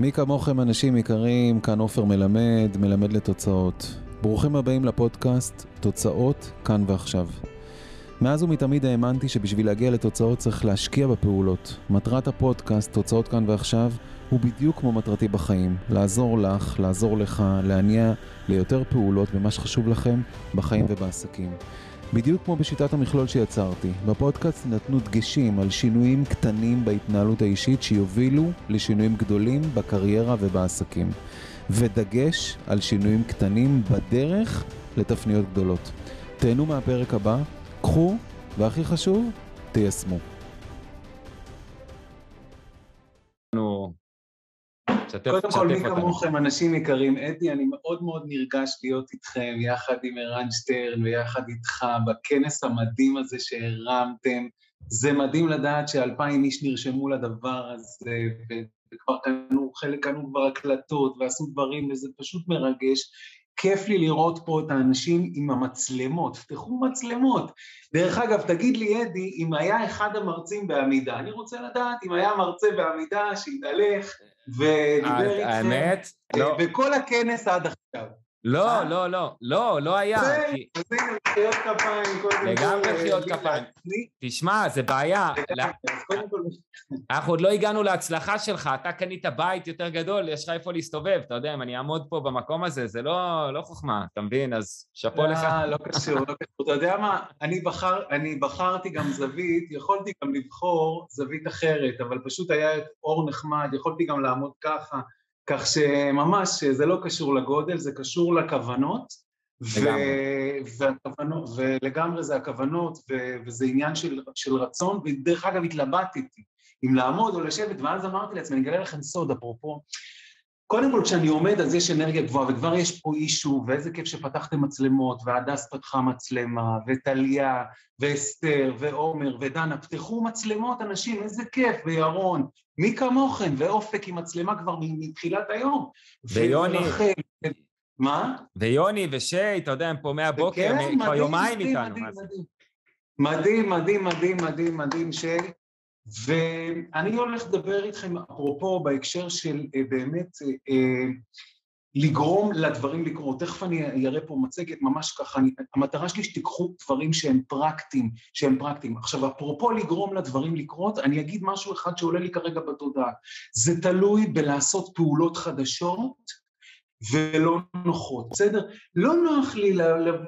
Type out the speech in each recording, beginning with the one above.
מי כמוכם אנשים יקרים, כאן עופר מלמד, מלמד לתוצאות. ברוכים הבאים לפודקאסט תוצאות כאן ועכשיו. מאז ומתמיד האמנתי שבשביל להגיע לתוצאות צריך להשקיע בפעולות. מטרת הפודקאסט, תוצאות כאן ועכשיו, הוא בדיוק כמו מטרתי בחיים. לעזור לך, לעזור לך, להניע ליותר פעולות במה שחשוב לכם בחיים ובעסקים. בדיוק כמו בשיטת המכלול שיצרתי, בפודקאסט נתנו דגשים על שינויים קטנים בהתנהלות האישית שיובילו לשינויים גדולים בקריירה ובעסקים. ודגש על שינויים קטנים בדרך לתפניות גדולות. תהנו מהפרק הבא, קחו, והכי חשוב, תיישמו. שתף, קודם כל, מי כמוכם, אנשים יקרים, אדי, אני מאוד מאוד נרגש להיות איתכם, יחד עם ערן שטרן ויחד איתך, בכנס המדהים הזה שהרמתם. זה מדהים לדעת שאלפיים איש נרשמו לדבר הזה, וכבר קנו, חלק קנו כבר הקלטות ועשו דברים, וזה פשוט מרגש. כיף לי לראות פה את האנשים עם המצלמות, פתחו מצלמות. דרך אגב, תגיד לי, אדי, אם היה אחד המרצים בעמידה, אני רוצה לדעת אם היה מרצה בעמידה שהתהלך ודיבר איתכם. האמת, לא. בכל הכנס עד עכשיו. לא, אה? לא, לא, לא, לא היה. זה, אז הנה, מחיאות כפיים, קודם כל. לגמרי מחיאות כפיים. תשמע, זה בעיה. אנחנו עוד לא הגענו להצלחה שלך, אתה קנית בית יותר גדול, יש לך איפה להסתובב, אתה יודע, אם אני אעמוד פה במקום הזה, זה לא, לא חוכמה, אתה מבין? אז שאפו לך. לא קשור, לא קשור. אתה יודע מה, אני בחרתי גם זווית, יכולתי גם לבחור זווית אחרת, אבל פשוט היה אור נחמד, יכולתי גם לעמוד ככה. כך שממש זה לא קשור לגודל, זה קשור לכוונות, לגמרי. והכוונות, ולגמרי זה הכוונות, ו... וזה עניין של, של רצון, ודרך אגב התלבטתי אם לעמוד או לשבת, ואז אמרתי לעצמי, אני אגלה לכם סוד, אפרופו, קודם כל כשאני עומד אז יש אנרגיה גבוהה, וכבר יש פה אישו, ואיזה כיף שפתחתם מצלמות, והדס פתחה מצלמה, וטליה, ואסתר, ועומר, ודנה, פתחו מצלמות אנשים, איזה כיף, וירון, מי כמוכם, ואופק עם מצלמה כבר מתחילת היום. ויוני. ולכן, מה? ויוני ושי, אתה יודע, הם פה מהבוקר, כבר יומיים איתנו. מדהים, מדהים, מדהים, מדהים, מדהים, שי. ואני הולך לדבר איתכם, אפרופו, בהקשר של אה, באמת אה, אה, לגרום לדברים לקרות. תכף אני אראה פה מצגת ממש ככה, אני, המטרה שלי שתיקחו דברים שהם פרקטיים, שהם פרקטיים. עכשיו, אפרופו לגרום לדברים לקרות, אני אגיד משהו אחד שעולה לי כרגע בתודעה. זה תלוי בלעשות פעולות חדשות, ולא נוחות, בסדר? לא נוח לי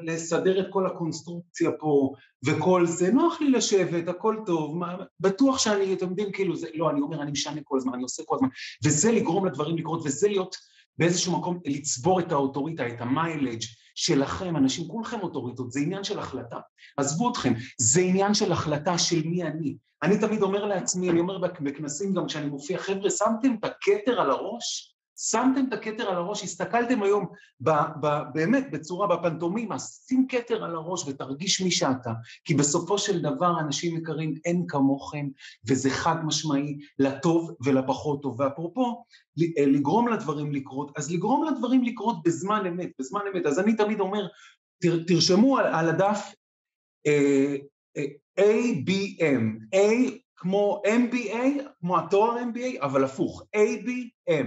לסדר את כל הקונסטרוקציה פה וכל זה, נוח לי לשבת, הכל טוב, מה, בטוח שאני, אתם יודעים, כאילו, זה, לא, אני אומר, אני משנה כל הזמן, אני עושה כל הזמן, וזה לגרום לדברים לקרות, וזה להיות באיזשהו מקום, לצבור את האוטוריטה, את המיילג' שלכם, אנשים, כולכם אוטוריטות, זה עניין של החלטה. עזבו אתכם, זה עניין של החלטה של מי אני. אני תמיד אומר לעצמי, אני אומר בכנסים גם כשאני מופיע, חבר'ה, שמתם את הכתר על הראש? שמתם את הכתר על הראש, הסתכלתם היום ב, ב, באמת בצורה, בפנטומימה, שים כתר על הראש ותרגיש מי שאתה, כי בסופו של דבר, אנשים יקרים, אין כמוכם, וזה חד משמעי, לטוב ולפחות טוב. ואפרופו, אה, לגרום לדברים לקרות, אז לגרום לדברים לקרות בזמן אמת, בזמן אמת. אז אני תמיד אומר, תר, תרשמו על, על הדף אה, אה, ABM, A כמו MBA, כמו התואר MBA, אבל הפוך, ABM.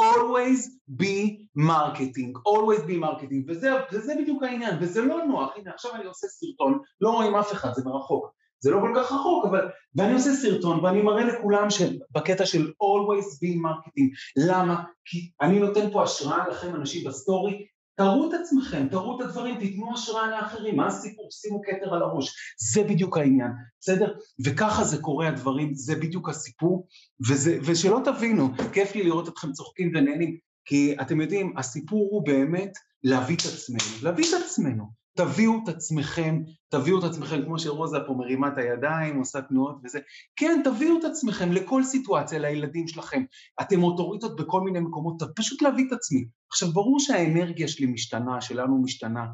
Always be marketing, always be marketing, וזה, וזה בדיוק העניין, וזה לא נוח, הנה עכשיו אני עושה סרטון, לא רואים אף אחד, זה מרחוק, זה לא כל כך רחוק, אבל, ואני עושה סרטון ואני מראה לכולם שבקטע של always be marketing, למה? כי אני נותן פה השראה לכם אנשים בסטורי, תראו את עצמכם, תראו את הדברים, תיתנו השראה לאחרים, מה הסיפור? שימו כתר על הראש, זה בדיוק העניין, בסדר? וככה זה קורה הדברים, זה בדיוק הסיפור, וזה, ושלא תבינו, כיף לי לראות אתכם צוחקים ונהנים, כי אתם יודעים, הסיפור הוא באמת להביא את עצמנו, להביא את עצמנו, תביאו את עצמכם, תביאו את עצמכם, כמו שרוזה פה מרימה את הידיים, עושה תנועות וזה, כן, תביאו את עצמכם לכל סיטואציה, לילדים שלכם. אתם אוטוריטות בכל מיני מקומות, פשוט להביא את עצמי. עכשיו, ברור שהאנרגיה שלי משתנה, שלנו משתנה,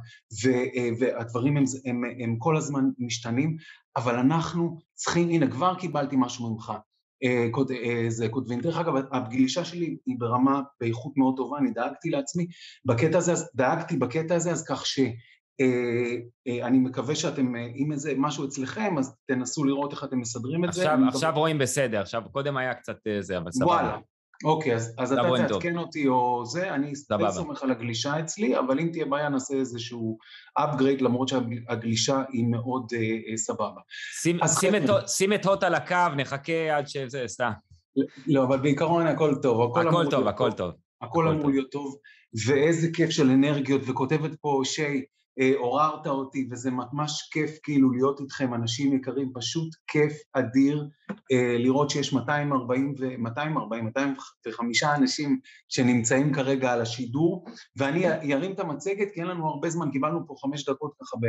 ו- והדברים הם, הם, הם, כל הזמן משתנים, אבל אנחנו צריכים, הנה, כבר קיבלתי משהו ממך. אה, אה, זה כותבים. דרך אגב, הפגישה שלי היא ברמה, באיכות מאוד טובה, אני דאגתי לעצמי בקטע הזה, דאגתי בקטע הזה, אז כך ש... אה, אה, אני מקווה שאתם, אה, אם איזה משהו אצלכם, אז תנסו לראות איך אתם מסדרים את עכשיו, זה. עכשיו רואים בסדר, עכשיו קודם היה קצת זה, אבל סבבה. וואלה, אוקיי, אז, אתה תעדכן אותי או זה, אני די סומך על הגלישה אצלי, אבל אם תהיה בעיה נעשה איזשהו upgrade, למרות שהגלישה היא מאוד אה, אה, סבבה. שים, שים, את, הוט על הקו, נחכה עד שזה, סתם. לא, אבל בעיקרון הכל טוב. הכל, טוב, הכל טוב. הכל אמור להיות טוב, ואיזה כיף של אנרגיות, וכותבת פה שי, אה, עוררת אותי, וזה ממש כיף כאילו להיות איתכם, אנשים יקרים, פשוט כיף אדיר אה, לראות שיש 240 ו... 240, 205 אנשים שנמצאים כרגע על השידור, ואני ארים את המצגת, כי אין לנו הרבה זמן, קיבלנו פה חמש דקות ככה ב...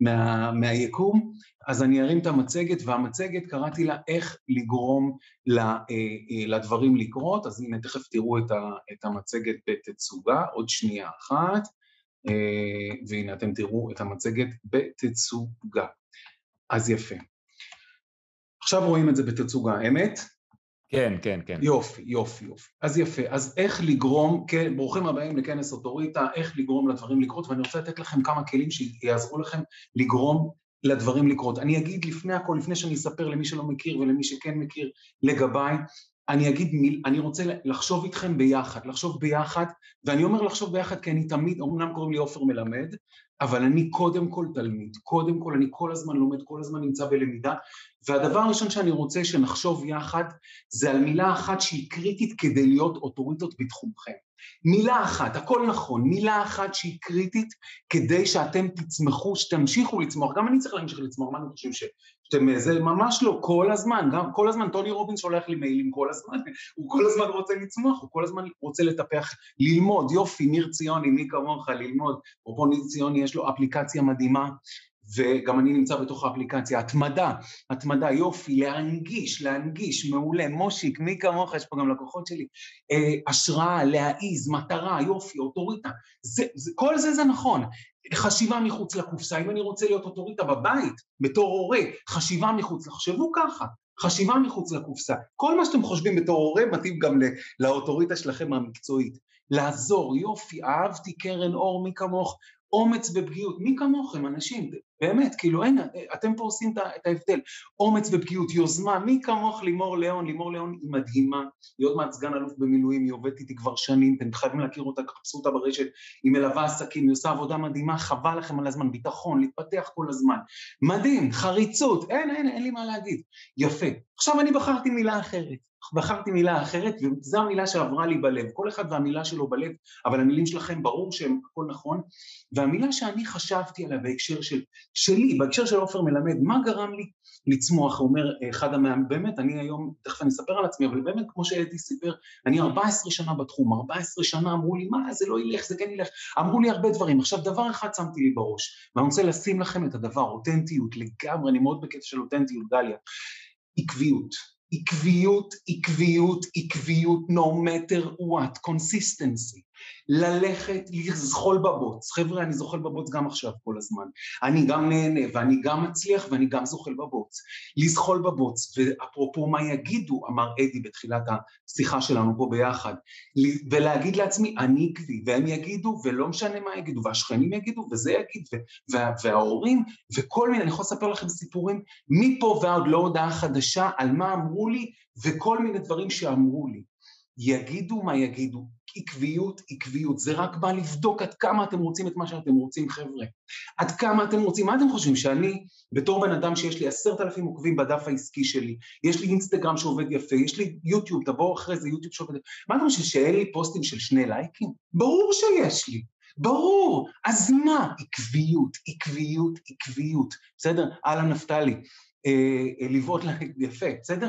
מה... מהיקום, אז אני ארים את המצגת, והמצגת קראתי לה איך לגרום אה, לדברים לקרות, אז הנה תכף תראו את המצגת בתצוגה, עוד שנייה אחת. אה, והנה אתם תראו את המצגת בתצוגה. אז יפה. עכשיו רואים את זה בתצוגה, אמת? כן, כן, כן. יופי, יופי, יופי. אז יפה. אז איך לגרום, כן, ברוכים הבאים לכנס אוטוריטה, איך לגרום לדברים לקרות, ואני רוצה לתת לכם כמה כלים שיעזרו לכם לגרום לדברים לקרות. אני אגיד לפני הכל, לפני שאני אספר למי שלא מכיר ולמי שכן מכיר לגביי, אני אגיד, מיל, אני רוצה לחשוב איתכם ביחד, לחשוב ביחד, ואני אומר לחשוב ביחד כי אני תמיד, אמנם קוראים לי עופר מלמד, אבל אני קודם כל תלמיד, קודם כל אני כל הזמן לומד, כל הזמן נמצא בלמידה, והדבר הראשון שאני רוצה שנחשוב יחד זה על מילה אחת שהיא קריטית כדי להיות אוטוריטות בתחומכם. מילה אחת, הכל נכון, מילה אחת שהיא קריטית כדי שאתם תצמחו, שתמשיכו לצמוח, גם אני צריך להמשיך לצמוח, מה אני חושב ש... שאתם, זה ממש לא, כל הזמן, גם כל הזמן, טוני רובינס שולח לי מיילים כל הזמן, הוא כל הזמן רוצה לצמוח, הוא כל הזמן רוצה לטפח, ללמוד, יופי, ניר ציוני, מי כמוך, ללמוד, אפרופו ניר ציוני יש לו אפליקציה מדהימה וגם אני נמצא בתוך האפליקציה, התמדה, התמדה, יופי, להנגיש, להנגיש, מעולה, מושיק, מי כמוך, יש פה גם לקוחות שלי, אה, השראה, להעיז, מטרה, יופי, אוטוריטה, זה, זה, כל זה זה נכון, חשיבה מחוץ לקופסה, אם אני רוצה להיות אוטוריטה בבית, בתור הורה, חשיבה מחוץ, תחשבו ככה, חשיבה מחוץ לקופסה, כל מה שאתם חושבים בתור הורה מתאים גם לאוטוריטה שלכם המקצועית, לעזור, יופי, אהבתי קרן אור, מי כמוך, אומץ ופגיעות, מי כמוכם אנשים, באמת, כאילו אין, אתם פה עושים את ההבדל, אומץ ופגיעות, יוזמה, מי כמוך לימור ליאון, לימור ליאון היא מדהימה, היא עוד מעט סגן אלוף במילואים, היא עובדת איתי כבר שנים, אתם חייבים להכיר אותה, חפשו אותה ברשת, היא מלווה עסקים, היא עושה עבודה מדהימה, חבל לכם על הזמן, ביטחון, להתפתח כל הזמן, מדהים, חריצות, אין, אין, אין לי מה להגיד, יפה. עכשיו אני בחרתי מילה אחרת, בחרתי מילה אחרת, וזו המילה שעברה לי בלב, כל אחד והמילה שלו בלב, אבל המילים שלכם ברור שהם הכל נכון, והמילה שאני חשבתי עליה בהקשר של, שלי, בהקשר של עופר מלמד, מה גרם לי לצמוח, הוא אומר אחד המאמנים, באמת, אני היום, תכף אני אספר על עצמי, אבל באמת, כמו שאדי סיפר, אני 14 שנה בתחום, 14 שנה אמרו לי, מה, זה לא ילך, זה כן ילך, אמרו לי הרבה דברים. עכשיו, דבר אחד שמתי לי בראש, ואני רוצה לשים לכם את הדבר, אותנטיות, לגמרי, אני מאוד בקטע של אותנטיות, דליה, עקביות. עקביות, עקביות, עקביות, no matter what, consistency. ללכת, לזחול בבוץ. חבר'ה, אני זוחל בבוץ גם עכשיו כל הזמן. אני גם נהנה, ואני גם מצליח, ואני גם זוחל בבוץ. לזחול בבוץ, ואפרופו מה יגידו, אמר אדי בתחילת השיחה שלנו פה ביחד, ולהגיד לעצמי, אני עקבי, והם יגידו, ולא משנה מה יגידו, והשכנים יגידו, וזה יגיד, וה, וההורים, וכל מיני, אני יכול לספר לכם סיפורים מפה ועוד לא הודעה חדשה על מה אמרו לי, וכל מיני דברים שאמרו לי. יגידו מה יגידו, עקביות, עקביות, זה רק בא לבדוק עד כמה אתם רוצים את מה שאתם רוצים, חבר'ה. עד כמה אתם רוצים, מה אתם חושבים? שאני, בתור בן אדם שיש לי עשרת אלפים עוקבים בדף העסקי שלי, יש לי אינסטגרם שעובד יפה, יש לי יוטיוב, תבואו אחרי זה יוטיוב שעובד יפה, מה אתם חושבים, שאין לי פוסטים של שני לייקים? ברור שיש לי. ברור, אז מה? עקביות, עקביות, עקביות, בסדר? אהלן נפתלי, אה, אה, לבעוט יפה, בסדר?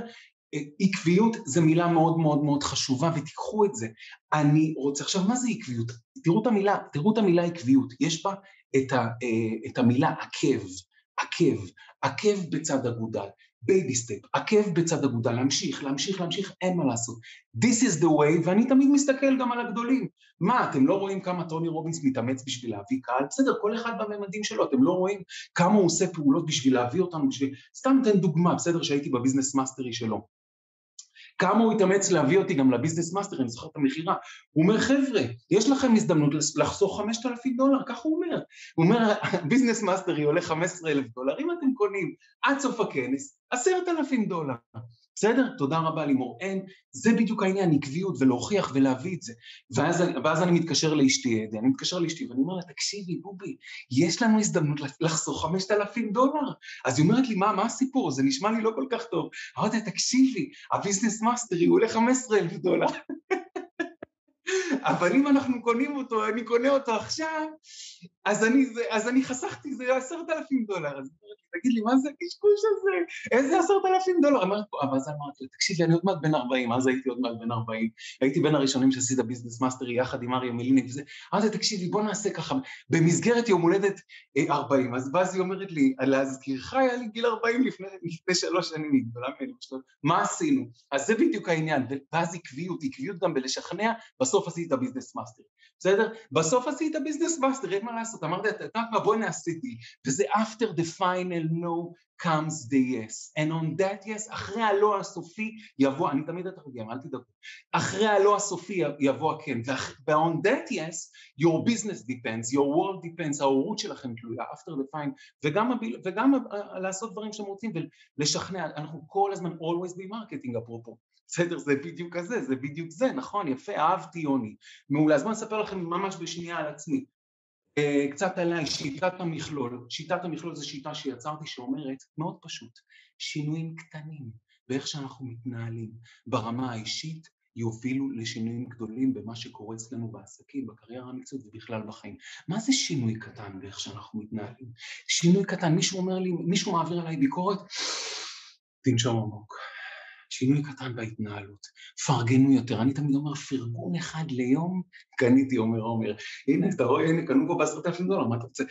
עקביות זה מילה מאוד מאוד מאוד חשובה ותיקחו את זה. אני רוצה, עכשיו מה זה עקביות? תראו את המילה, תראו את המילה עקביות, יש בה את, ה, אה, את המילה עקב, עקב, עקב בצד אגודל, baby step, עקב בצד אגודל, להמשיך, להמשיך, להמשיך, אין מה לעשות. This is the way, ואני תמיד מסתכל גם על הגדולים. מה, אתם לא רואים כמה טוני רובינס מתאמץ בשביל להביא קהל? בסדר, כל אחד בממדים שלו, אתם לא רואים כמה הוא עושה פעולות בשביל להביא אותנו, בשביל... סתם אתן דוגמה, בסדר, שהייתי ב Business Mastery שלו. כמה הוא התאמץ להביא אותי גם ל Business Mastery, אני זוכר את המכירה. הוא אומר, חבר'ה, יש לכם הזדמנות לחסוך 5,000 דולר, ככה הוא אומר. הוא אומר, Business Mastery עולה 15,000 דולר, אם אתם קונים עד סוף הכנס, 10,000 דולר. בסדר? תודה רבה לימור. אין, זה בדיוק העניין, עקביות ולהוכיח ולהביא את זה. ואז, ואז אני מתקשר לאשתי, אני מתקשר לאשתי ואני אומר לה, תקשיבי, בובי, יש לנו הזדמנות לחסוך 5,000 דולר. אז היא אומרת לי, מה, מה הסיפור? זה נשמע לי לא כל כך טוב. אמרתי, תקשיבי, ה Business Mastery הוא עולה 15,000 דולר. אבל אם אנחנו קונים אותו, אני קונה אותו עכשיו, אז אני, אז אני חסכתי, זה עשרת אלפים דולר. אז תגיד לי, מה זה הקשקוש הזה? איזה עשרת אלפים דולר? אמרת, אבל אז אמרתי לו, תקשיבי, אני עוד מעט בן 40, אז הייתי עוד מעט בן 40, הייתי בין הראשונים שעשית ביזנס מאסטרי יחד עם אריה מליניק וזה, אמרתי, תקשיבי, בוא נעשה ככה, במסגרת יום הולדת 40, אה, אז ואז היא אומרת לי, להזכירך היה לי גיל 40 לפני, שלוש שנים, גדולה מה עשינו? אז זה בדיוק העניין, ואז עקביות, עקביות גם בלשכנע, בסוף עשית ביזנס מאסטרי. בסדר? בסוף עשית ביזנס מאסטר, אין מה לעשות, אמרת, אתה יודע מה, בואי נעשיתי, וזה after the final no comes the yes, and on that yes, אחרי הלא הסופי יבוא, אני תמיד אתרגם, אל תדאגו, אחרי הלא הסופי יבוא הכן, ו-on that yes, your business depends, your world depends, ההורות שלכם תלויה, after the fine, וגם, וגם לעשות דברים שאתם רוצים ולשכנע, אנחנו כל הזמן always be marketing אפרופו. בסדר, זה בדיוק כזה, זה בדיוק זה, נכון, יפה, אהבתי יוני. מעולה, אז בואו נספר לכם ממש בשנייה על עצמי. Uh, קצת עליי, שיטת המכלול. שיטת המכלול זו שיטה שיצרתי שאומרת, מאוד פשוט, שינויים קטנים באיך שאנחנו מתנהלים ברמה האישית יובילו לשינויים גדולים במה שקורה אצלנו בעסקים, בקריירה המקצועית ובכלל בחיים. מה זה שינוי קטן באיך שאנחנו מתנהלים? שינוי קטן, מישהו אומר לי, מישהו מעביר עליי ביקורת, תנשום עמוק. שינוי קטן בהתנהלות, פרגנו יותר, אני תמיד אומר פרגון אחד ליום, קניתי אומר עומר, הנה אתה רואה, הנה קנו פה בעשרת אלפים דולר, מה אתה רוצה?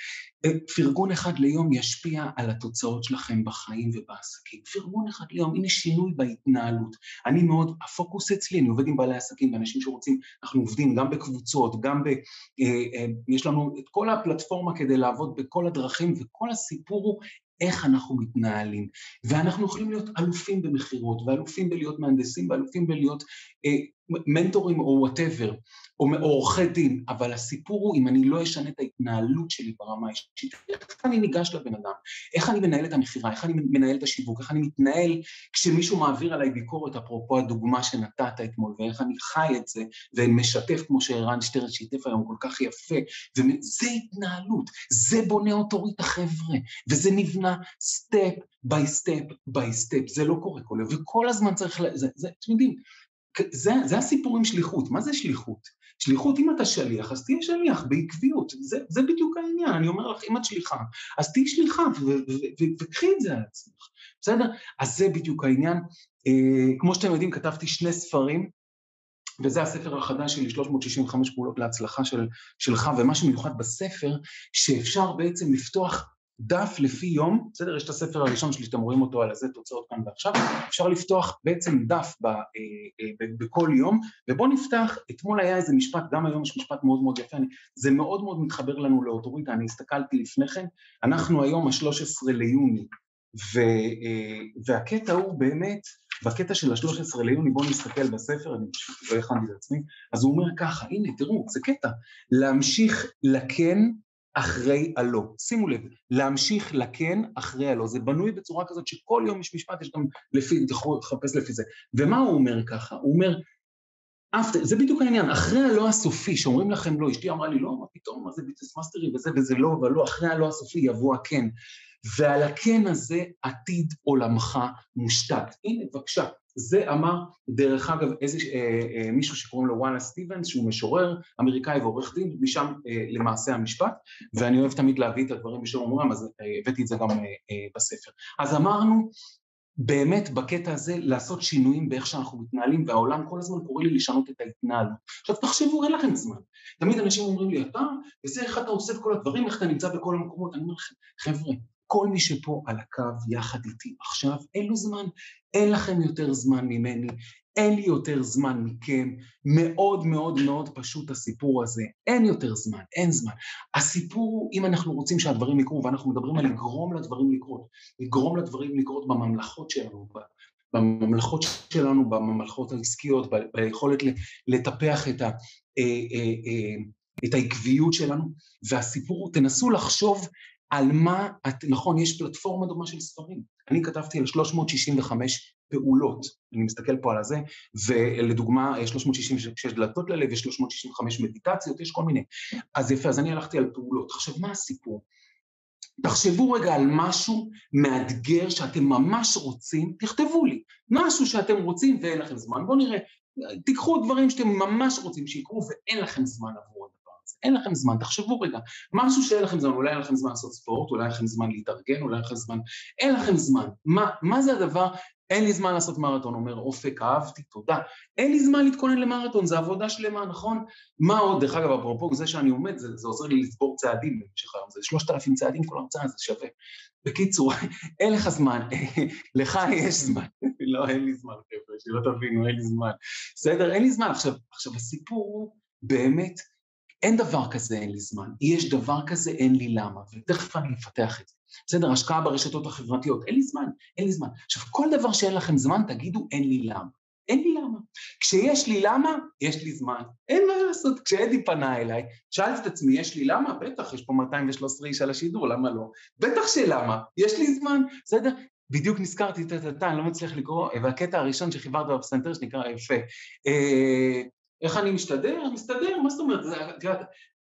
אה, פרגון אחד ליום ישפיע על התוצאות שלכם בחיים ובעסקים, פרגון אחד ליום, הנה שינוי בהתנהלות, אני מאוד, הפוקוס אצלי, אני עובד עם בעלי עסקים ואנשים שרוצים, אנחנו עובדים גם בקבוצות, גם ב... אה, אה, יש לנו את כל הפלטפורמה כדי לעבוד בכל הדרכים וכל הסיפור הוא איך אנחנו מתנהלים. ואנחנו יכולים להיות אלופים במכירות, ואלופים בלהיות מהנדסים, ואלופים בלהיות אה, מנטורים או whatever, או עורכי דין, אבל הסיפור הוא אם אני לא אשנה את ההתנהלות שלי ברמה האישית, איך אני ניגש לבן אדם, איך אני מנהל את המכירה, איך אני מנהל את השיווק, איך אני מתנהל כשמישהו מעביר עליי ביקורת, אפרופו הדוגמה שנתת אתמול, ואיך אני חי את זה, ומשתף כמו שערן שטרן שיתף היום כל כך יפה, וזה התנהלות, זה בונה אוטוריטה חבר'ה, וזה נבנה step by step by step, זה לא קורה כל היום, וכל הזמן צריך, זה, זה, אתם יודעים, זה, זה הסיפור עם שליחות, מה זה שליחות? שליחות, אם אתה שליח, אז תהיה שליח בעקביות, זה, זה בדיוק העניין, אני אומר לך, אם את שליחה, אז תהיי שליחה וקחי את זה על עצמך, בסדר? אז זה בדיוק העניין. אה, כמו שאתם יודעים, כתבתי שני ספרים, וזה הספר החדש שלי, 365 פעולות להצלחה של, שלך, ומה שמיוחד בספר, שאפשר בעצם לפתוח דף לפי יום, בסדר? יש את הספר הראשון שלי שאתם רואים אותו על הזה, תוצאות כאן ועכשיו, אפשר לפתוח בעצם דף ב, אה, אה, בכל יום, ובואו נפתח, אתמול היה איזה משפט, גם היום יש משפט מאוד מאוד יפה, אני, זה מאוד מאוד מתחבר לנו לאוטוריטה, אני הסתכלתי לפני כן, אנחנו היום ה-13 ליוני, ו, אה, והקטע הוא באמת, בקטע של ה-13 ליוני, בואו נסתכל בספר, אני פשוט לא הכנתי את עצמי, אז הוא אומר ככה, הנה תראו, זה קטע, להמשיך לכן אחרי הלא. שימו לב, להמשיך לכן אחרי הלא. זה בנוי בצורה כזאת שכל יום יש משפט, יש גם לפי, אתה יכול לחפש לפי זה. ומה הוא אומר ככה? הוא אומר, after, זה בדיוק העניין, אחרי הלא הסופי, שאומרים לכם לא, אשתי אמרה לי לא, מה פתאום, מה זה Business Mastery וזה וזה לא, אבל לא, אחרי הלא הסופי יבוא הכן. ועל הכן הזה עתיד עולמך מושתת. הנה, בבקשה, זה אמר, דרך אגב, איזה, אה, אה, מישהו שקוראים לו וואלאס סטיבנס, שהוא משורר אמריקאי ועורך דין, משם אה, למעשה המשפט, ואני אוהב תמיד להביא את הדברים בשם אומרם, אז אה, הבאתי את זה גם אה, אה, בספר. אז אמרנו, באמת בקטע הזה לעשות שינויים באיך שאנחנו מתנהלים, והעולם כל הזמן קורא לי לשנות את ההתנהלות. עכשיו תחשבו, אין לכם זמן. תמיד אנשים אומרים לי, אתה, וזה איך אתה עושה את כל הדברים, איך אתה נמצא בכל המקומות, אני אומר לכם, חבר'ה, כל מי שפה על הקו יחד איתי עכשיו, אין לו זמן. אין לכם יותר זמן ממני, אין לי יותר זמן מכם, מאוד מאוד מאוד פשוט הסיפור הזה, אין יותר זמן, אין זמן. הסיפור הוא, אם אנחנו רוצים שהדברים יקרו, ואנחנו מדברים על לגרום לדברים לקרות, לגרום לדברים לקרות בממלכות שלנו, בממלכות שלנו, בממלכות העסקיות, ביכולת לטפח את, ה, אה, אה, אה, את העקביות שלנו, והסיפור הוא, תנסו לחשוב על מה, את, נכון, יש פלטפורמה דומה של ספרים. אני כתבתי על 365 פעולות. אני מסתכל פה על הזה, ולדוגמה, 366 דלתות ללב, יש 365 מדיטציות, יש כל מיני. אז יפה, אז אני הלכתי על פעולות. עכשיו, מה הסיפור? תחשבו רגע על משהו מאתגר שאתם ממש רוצים, תכתבו לי. משהו שאתם רוצים ואין לכם זמן. בואו נראה, תיקחו דברים שאתם ממש רוצים שיקרו ואין לכם זמן עבור הדבר הזה. אין לכם זמן, תחשבו רגע. משהו שאין לכם זמן, אולי אין לכם זמן לעשות ספורט, אולי אין לכם זמן להתארגן, אולי אין לכם זמן... אין לכם זמן. מה, מה זה הדבר אין לי זמן לעשות מרתון, אומר אופק, אהבתי, תודה. אין לי זמן להתכונן למרתון, זו עבודה שלמה, נכון? מה עוד, דרך אגב, אפרופו זה שאני עומד, זה, זה עוזר לי לצבור צעדים במשך היום, זה שלושת אלפים צעדים כל הרצאה, זה שווה. בקיצור, אין לך זמן, לך יש זמן. לא, אין לי זמן, חבר'ה, שלא תבינו, אין לי זמן. בסדר, אין לי זמן. עכשיו, עכשיו הסיפור הוא באמת, אין דבר כזה אין לי זמן, יש דבר כזה אין לי למה, ותכף אני אפתח את זה. בסדר, השקעה ברשתות החברתיות, אין לי זמן, אין לי זמן. עכשיו, כל דבר שאין לכם זמן, תגידו אין לי למה. אין לי למה. כשיש לי למה, יש לי זמן. אין מה לעשות. כשאדי פנה אליי, שאלתי את עצמי, יש לי למה? בטח, יש פה 213 איש על השידור, למה לא? בטח שלמה, יש לי זמן, בסדר? בדיוק נזכרתי, טה-טה-טה, אני לא מצליח לקרוא, והקטע הראשון שחיברת בפסנתר שנקרא יפה. איך אני משתדר? מסתדר, מה זאת אומרת?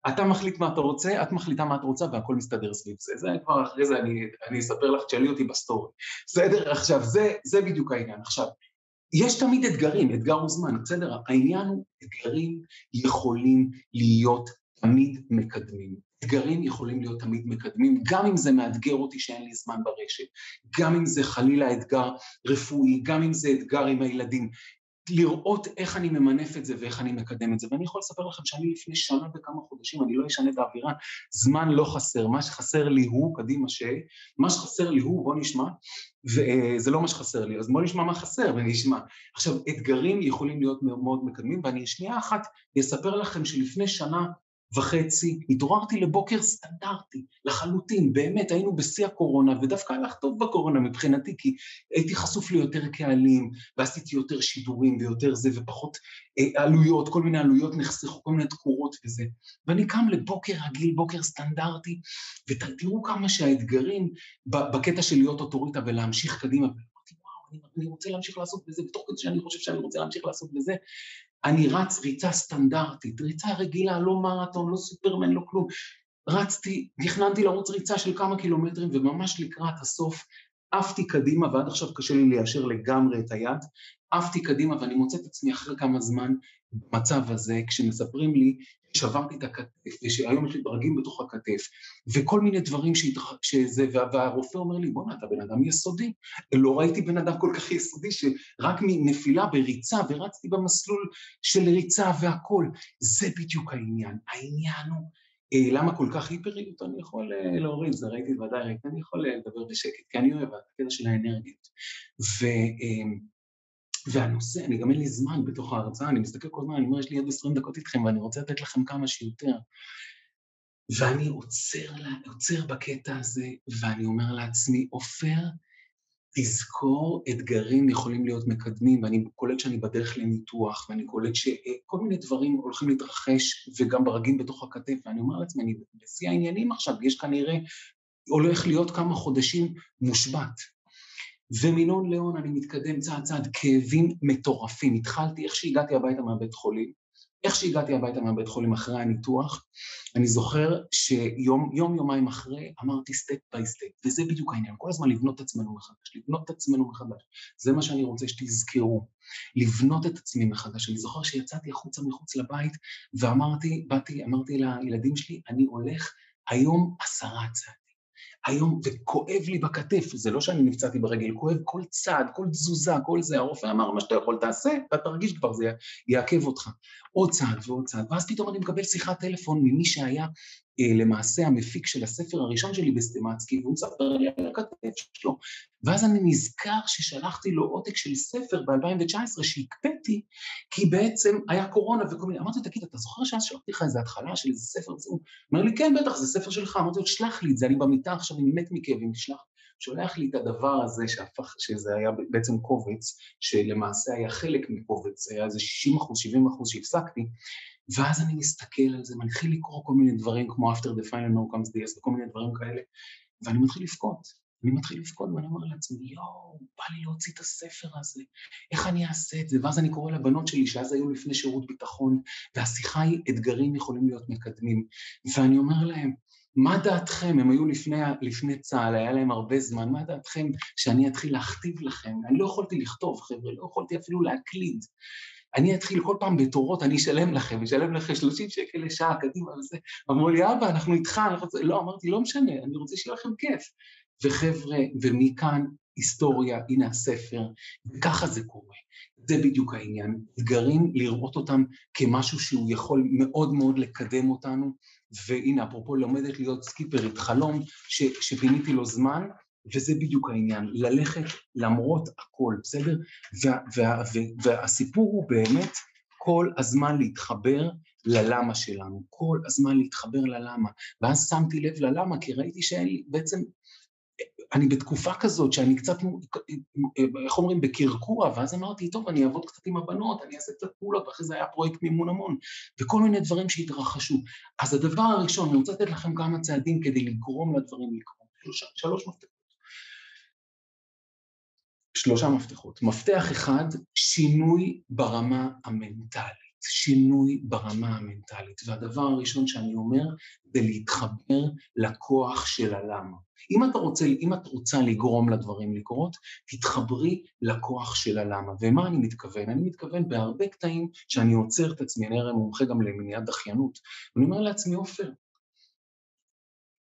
אתה מחליט מה אתה רוצה, את מחליטה מה את רוצה והכל מסתדר סביב זה. זה כבר אחרי זה אני, אני אספר לך, תשאלי אותי בסטורי. בסדר? עכשיו, זה, זה בדיוק העניין. עכשיו, יש תמיד אתגרים, אתגר הוא זמן, בסדר? העניין הוא, אתגרים יכולים להיות תמיד מקדמים. אתגרים יכולים להיות תמיד מקדמים, גם אם זה מאתגר אותי שאין לי זמן ברשת, גם אם זה חלילה אתגר רפואי, גם אם זה אתגר עם הילדים. לראות איך אני ממנף את זה ואיך אני מקדם את זה. ואני יכול לספר לכם שאני לפני שנה וכמה חודשים, אני לא אשנה את האווירה, זמן לא חסר, מה שחסר לי הוא, קדימה ש... מה שחסר לי הוא, בוא נשמע, וזה לא מה שחסר לי, אז בוא נשמע מה חסר ונשמע. עכשיו, אתגרים יכולים להיות מאוד מקדמים, ואני שנייה אחת אספר לכם שלפני שנה וחצי, התעוררתי לבוקר סטנדרטי, לחלוטין, באמת, היינו בשיא הקורונה, ודווקא הלך טוב בקורונה מבחינתי, כי הייתי חשוף ליותר קהלים, ועשיתי יותר שידורים ויותר זה, ופחות אה, עלויות, כל מיני עלויות נחסכו, כל מיני תקורות וזה. ואני קם לבוקר רגיל, בוקר סטנדרטי, ותראו כמה שהאתגרים בקטע של להיות אוטוריטה ולהמשיך קדימה, אני רוצה להמשיך לעשות בזה, ותוך כדי שאני חושב שאני רוצה להמשיך לעשות בזה, אני רץ ריצה סטנדרטית, ריצה רגילה, לא מרתון, לא סופרמן, לא כלום. רצתי, תכננתי לרוץ ריצה של כמה קילומטרים, וממש לקראת הסוף עפתי קדימה, ועד עכשיו קשה לי ליישר לגמרי את היד, עפתי קדימה ואני מוצא את עצמי אחרי כמה זמן במצב הזה, כשמספרים לי שברתי את הכתף, ושהיום יש לי ברגים בתוך הכתף, וכל מיני דברים שהתח... שזה, והרופא אומר לי, בואנה, אתה בן אדם יסודי. לא ראיתי בן אדם כל כך יסודי, שרק מנפילה בריצה, ורצתי במסלול של ריצה והכול. זה בדיוק העניין. העניין הוא, אה, למה כל כך היפריות? אני יכול אה, להוריד, זה ראיתי ודאי, אני יכול אה, לדבר בשקט, כי אני אוהב את הקטע של האנרגיות. ו... והנושא, אני גם אין לי זמן בתוך ההרצאה, אני מסתכל כל הזמן, אני אומר, יש לי עוד עשרים דקות איתכם ואני רוצה לתת לכם כמה שיותר. ואני עוצר, עוצר בקטע הזה, ואני אומר לעצמי, עופר, תזכור, אתגרים יכולים להיות מקדמים, ואני קולט שאני בדרך לניתוח, ואני קולט שכל מיני דברים הולכים להתרחש, וגם ברגים בתוך הכתף, ואני אומר לעצמי, אני בשיא העניינים עכשיו, יש כנראה, הולך להיות כמה חודשים מושבת. ומ-no לאון אני מתקדם צעד צעד, כאבים מטורפים. התחלתי, איך שהגעתי הביתה מהבית חולים, איך שהגעתי הביתה מהבית חולים אחרי הניתוח, אני זוכר שיום, יום, יומיים אחרי, אמרתי step by step, וזה בדיוק העניין, כל הזמן לבנות את עצמנו מחדש, לבנות את עצמנו מחדש. זה מה שאני רוצה שתזכרו, לבנות את עצמי מחדש. אני זוכר שיצאתי החוצה מחוץ לבית, ואמרתי, באתי, אמרתי לילדים שלי, אני הולך היום עשרה צעדים. היום, וכואב לי בכתף, זה לא שאני נפצעתי ברגל, כואב כל צעד, כל תזוזה, כל זה, הרופא אמר, מה שאתה יכול תעשה, אתה תרגיש כבר, זה יעכב אותך. עוד צעד ועוד צעד, ואז פתאום אני מקבל שיחת טלפון ממי שהיה למעשה המפיק של הספר הראשון שלי בסטימצקי, והוא מספר לי על הכתף שלו. ואז אני נזכר ששלחתי לו עותק של ספר ב-2019 שהקפאתי, כי בעצם היה קורונה וכל מיני, אמרתי לו, תגיד, אתה זוכר שאז שלחתי לך איזה התחלה של איזה ספר? הוא אומר לי, כן, בטח, זה ספר שלך. אמרתי לו, שלח לי את זה, אני במיטה עכשיו, אני מת מכאבים, תשלח. שולח לי את הדבר הזה שהפך, שזה היה בעצם קובץ, שלמעשה היה חלק מקובץ, היה איזה 60 אחוז, 70 אחוז שהפסקתי, ואז אני מסתכל על זה, מתחיל לקרוא כל מיני דברים כמו After the Final No Comes the Yes וכל מיני דברים כאלה, ואני מתחיל לבכות. אני מתחיל לבכות ואני אומר לעצמי, יואו, בא לי להוציא את הספר הזה, איך אני אעשה את זה? ואז אני קורא לבנות שלי, שאז היו לפני שירות ביטחון, והשיחה היא, אתגרים יכולים להיות מקדמים. ואני אומר להם, מה דעתכם, הם היו לפני, לפני צה"ל, היה להם הרבה זמן, מה דעתכם שאני אתחיל להכתיב לכם? אני לא יכולתי לכתוב, חבר'ה, לא יכולתי אפילו להקליד. אני אתחיל כל פעם בתורות, אני אשלם לכם, אני אשלם לכם 30 שקל לשעה, קדימה וזה. אמרו לי, אבא, אנחנו איתך, אנחנו... לא, אמרתי, לא משנה, אני רוצה שיהיה לכם כיף. וחבר'ה, ומכאן היסטוריה, הנה הספר, וככה זה קורה. זה בדיוק העניין. אתגרים, לראות אותם כמשהו שהוא יכול מאוד מאוד לקדם אותנו, והנה, אפרופו לומדת להיות סקיפרית, חלום ש, שפיניתי לו זמן, וזה בדיוק העניין, ללכת למרות הכל, בסדר? וה, וה, וה, והסיפור הוא באמת כל הזמן להתחבר ללמה שלנו, כל הזמן להתחבר ללמה. ואז שמתי לב ללמה, כי ראיתי שאין לי, בעצם אני בתקופה כזאת שאני קצת, איך אומרים, בקרקוע, ואז אמרתי, טוב, אני אעבוד קצת עם הבנות, אני אעשה קצת פעולות, ואחרי זה היה פרויקט מימון המון, וכל מיני דברים שהתרחשו. אז הדבר הראשון, אני רוצה לתת לכם כמה צעדים כדי לגרום לדברים לקרות. שלושה, שלוש מפתחות. שלושה מפתחות. מפתח אחד, שינוי ברמה המנטלית. שינוי ברמה המנטלית. והדבר הראשון שאני אומר, זה להתחבר לכוח של הלמה. אם אתה רוצה, אם את רוצה לגרום לדברים לקרות, תתחברי לכוח של הלמה. ומה אני מתכוון? אני מתכוון בהרבה קטעים שאני עוצר את עצמי, אני הרי מומחה גם למניעת דחיינות, ואני אומר לעצמי, עופר,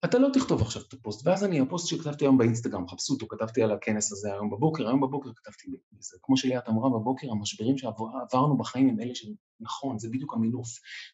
אתה לא תכתוב עכשיו את הפוסט, ואז אני, הפוסט שכתבתי היום באינסטגרם, חפשו אותו, כתבתי על הכנס הזה היום בבוקר, היום בבוקר כתבתי בזה. כמו שליאת אמרה בבוקר, המשברים שעברנו בחיים הם אלה שנכון, זה בדיוק המינוף.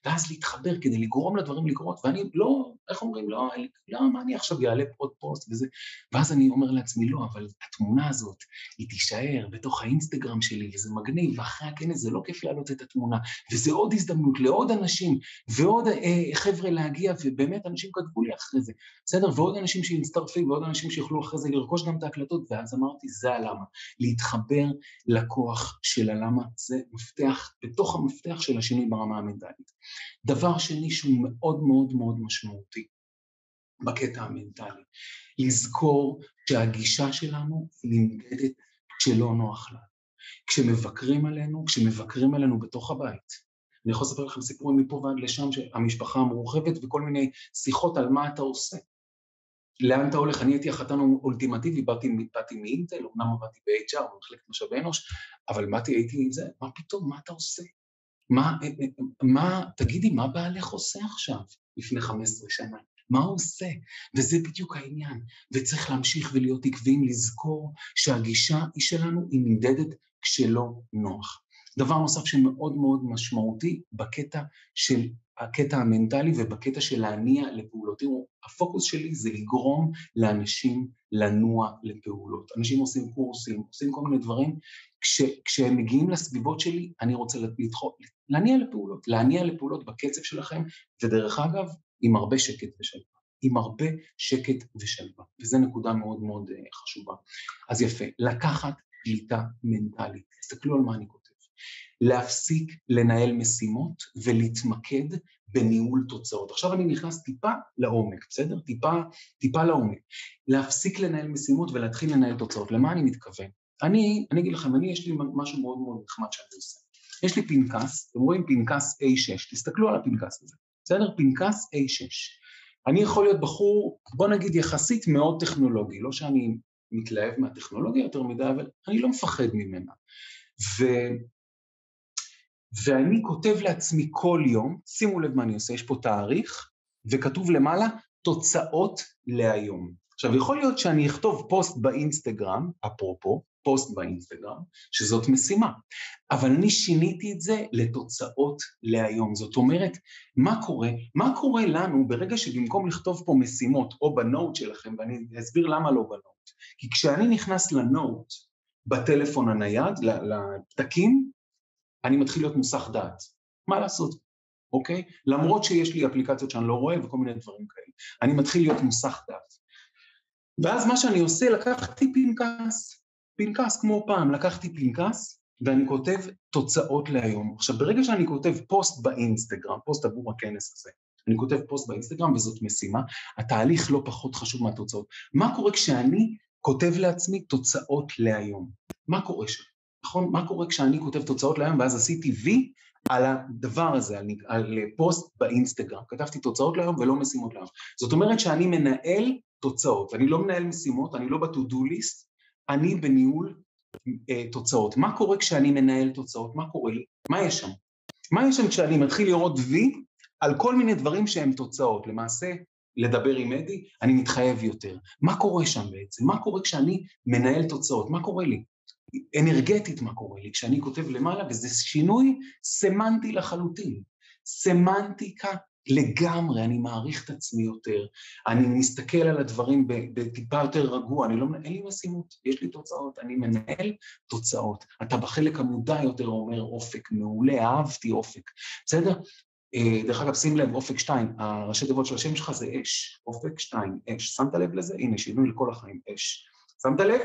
ואז להתחבר כדי לגרום לדברים לקרות, ואני לא, איך אומרים, לא, לא, מה אני עכשיו אעלה עוד פוסט וזה, ואז אני אומר לעצמי, לא, אבל התמונה הזאת, היא תישאר בתוך האינסטגרם שלי, וזה מגניב, ואחרי הכנס זה לא כיף להעלות את התמונה, וזה עוד הזדמנות לעוד אנשים, ועוד אה, חבר'ה להגיע, ובאמת אנשים כתבו לי אחרי זה, בסדר? ועוד אנשים שמצטרפים, ועוד אנשים שיוכלו אחרי זה לרכוש גם את ההקלטות, ואז אמרתי, זה הלמה. להתחבר לכוח של הלמה, זה מפתח, בתוך המפתח של השינוי ברמה המנטלית. דבר שני שהוא מאוד מאוד מאוד משמעותי בקטע המנטלי, לזכור שהגישה שלנו נמדדת כשלא נוח לנו. כשמבקרים עלינו, כשמבקרים עלינו בתוך הבית, אני יכול לספר לכם סיפורים מפה ועד לשם, שהמשפחה המורחבת וכל מיני שיחות על מה אתה עושה. לאן אתה הולך? אני הייתי החתן האולטימטיבי, באתי, באתי מאינטל, אמנם עבדתי ב-HR, במחלקת משאבי אנוש, אבל באתי, הייתי עם זה, מה פתאום, מה אתה עושה? מה, מה, תגידי, מה בעלך עושה עכשיו, לפני 15 שנה? מה הוא עושה? וזה בדיוק העניין. וצריך להמשיך ולהיות עקביים, לזכור שהגישה היא שלנו היא נמדדת כשלא נוח. דבר נוסף שמאוד מאוד משמעותי בקטע של הקטע המנטלי ובקטע של להניע לפעולות. תראו, הפוקוס שלי זה לגרום לאנשים לנוע לפעולות. אנשים עושים קורסים, עושים כל מיני דברים. כש, כשהם מגיעים לסביבות שלי, אני רוצה לדחות, להניע לפעולות, להניע לפעולות בקצב שלכם, ודרך אגב, עם הרבה שקט ושלווה. עם הרבה שקט ושלווה, וזו נקודה מאוד מאוד אה, חשובה. אז יפה, לקחת קליטה מנטלית. תסתכלו על מה אני כותב. להפסיק לנהל משימות ולהתמקד בניהול תוצאות. עכשיו אני נכנס טיפה לעומק, בסדר? טיפה, טיפה לעומק. להפסיק לנהל משימות ולהתחיל לנהל תוצאות. למה אני מתכוון? אני, אני אגיד לכם, אני, יש לי משהו מאוד מאוד נחמד שאני עושה. יש לי פנקס, אתם רואים פנקס A6, תסתכלו על הפנקס הזה, בסדר? פנקס A6. אני יכול להיות בחור, בוא נגיד יחסית מאוד טכנולוגי, לא שאני מתלהב מהטכנולוגיה יותר מדי, אבל אני לא מפחד ממנה. ו... ואני כותב לעצמי כל יום, שימו לב מה אני עושה, יש פה תאריך, וכתוב למעלה תוצאות להיום. עכשיו, יכול להיות שאני אכתוב פוסט באינסטגרם, אפרופו, פוסט באינסטגרם, שזאת משימה, אבל אני שיניתי את זה לתוצאות להיום. זאת אומרת, מה קורה? מה קורה לנו ברגע שבמקום לכתוב פה משימות, או בנוט שלכם, ואני אסביר למה לא בנוט, כי כשאני נכנס ל note בטלפון הנייד, לפתקים, אני מתחיל להיות מוסח דעת. מה לעשות, אוקיי? למרות שיש לי אפליקציות שאני לא רואה וכל מיני דברים כאלה. אני מתחיל להיות מוסח דעת. ואז מה שאני עושה, לקחתי פנקס, פנקס כמו פעם, לקחתי פנקס ואני כותב תוצאות להיום. עכשיו, ברגע שאני כותב פוסט באינסטגרם, פוסט עבור הכנס הזה, אני כותב פוסט באינסטגרם וזאת משימה, התהליך לא פחות חשוב מהתוצאות. מה קורה כשאני כותב לעצמי תוצאות להיום. מה קורה שם? נכון? מה קורה כשאני כותב תוצאות להיום ואז עשיתי וי על הדבר הזה, על, על פוסט באינסטגרם. כתבתי תוצאות להיום ולא משימות להיום. זאת אומרת שאני מנהל תוצאות, אני לא מנהל משימות, אני לא ב-to-do list, אני בניהול אה, תוצאות. מה קורה כשאני מנהל תוצאות? מה קורה לי? מה יש שם? מה יש שם כשאני מתחיל לראות וי על כל מיני דברים שהם תוצאות? למעשה, לדבר עם אדי, אני מתחייב יותר. מה קורה שם בעצם? מה קורה כשאני מנהל תוצאות? מה קורה לי? אנרגטית מה קורה לי כשאני כותב למעלה, וזה שינוי סמנטי לחלוטין. סמנטיקה לגמרי, אני מעריך את עצמי יותר, אני מסתכל על הדברים בטיפה יותר רגוע, אני לא, אין לי משימות, יש לי תוצאות, אני מנהל תוצאות. אתה בחלק המודע יותר אומר אופק, מעולה, אהבתי אופק, בסדר? אה, דרך אגב, שים לב, אופק 2, הראשי תיבות של השם שלך זה אש, אופק 2, אש. שמת לב לזה? הנה, שינוי לכל החיים, אש. שמת לב?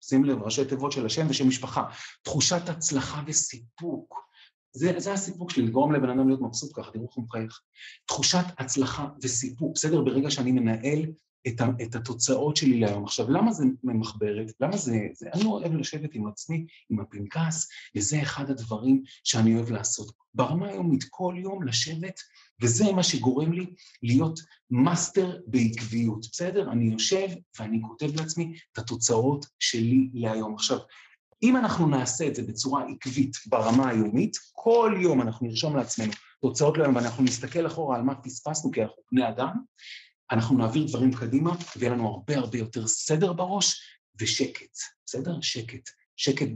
שים לב, ראשי תיבות של השם ושם משפחה. תחושת הצלחה וסיפוק. זה, זה הסיפוק שלי, לגרום לבן אדם להיות מבסוט ככה, תראו איך הוא מחייך. תחושת הצלחה וסיפוק, בסדר? ברגע שאני מנהל את, ה, את התוצאות שלי להיום. עכשיו, למה זה ממחברת? למה זה, זה... אני אוהב לשבת עם עצמי, עם הפנקס, וזה אחד הדברים שאני אוהב לעשות. ברמה היומית, כל יום לשבת, וזה מה שגורם לי להיות master בעקביות, בסדר? אני יושב ואני כותב לעצמי את התוצאות שלי להיום. עכשיו, אם אנחנו נעשה את זה בצורה עקבית ברמה היומית, כל יום אנחנו נרשום לעצמנו תוצאות להיום ואנחנו נסתכל אחורה על מה פספסנו כי אנחנו בני אדם, אנחנו נעביר דברים קדימה ויהיה לנו הרבה הרבה יותר סדר בראש ושקט, בסדר? שקט. שקט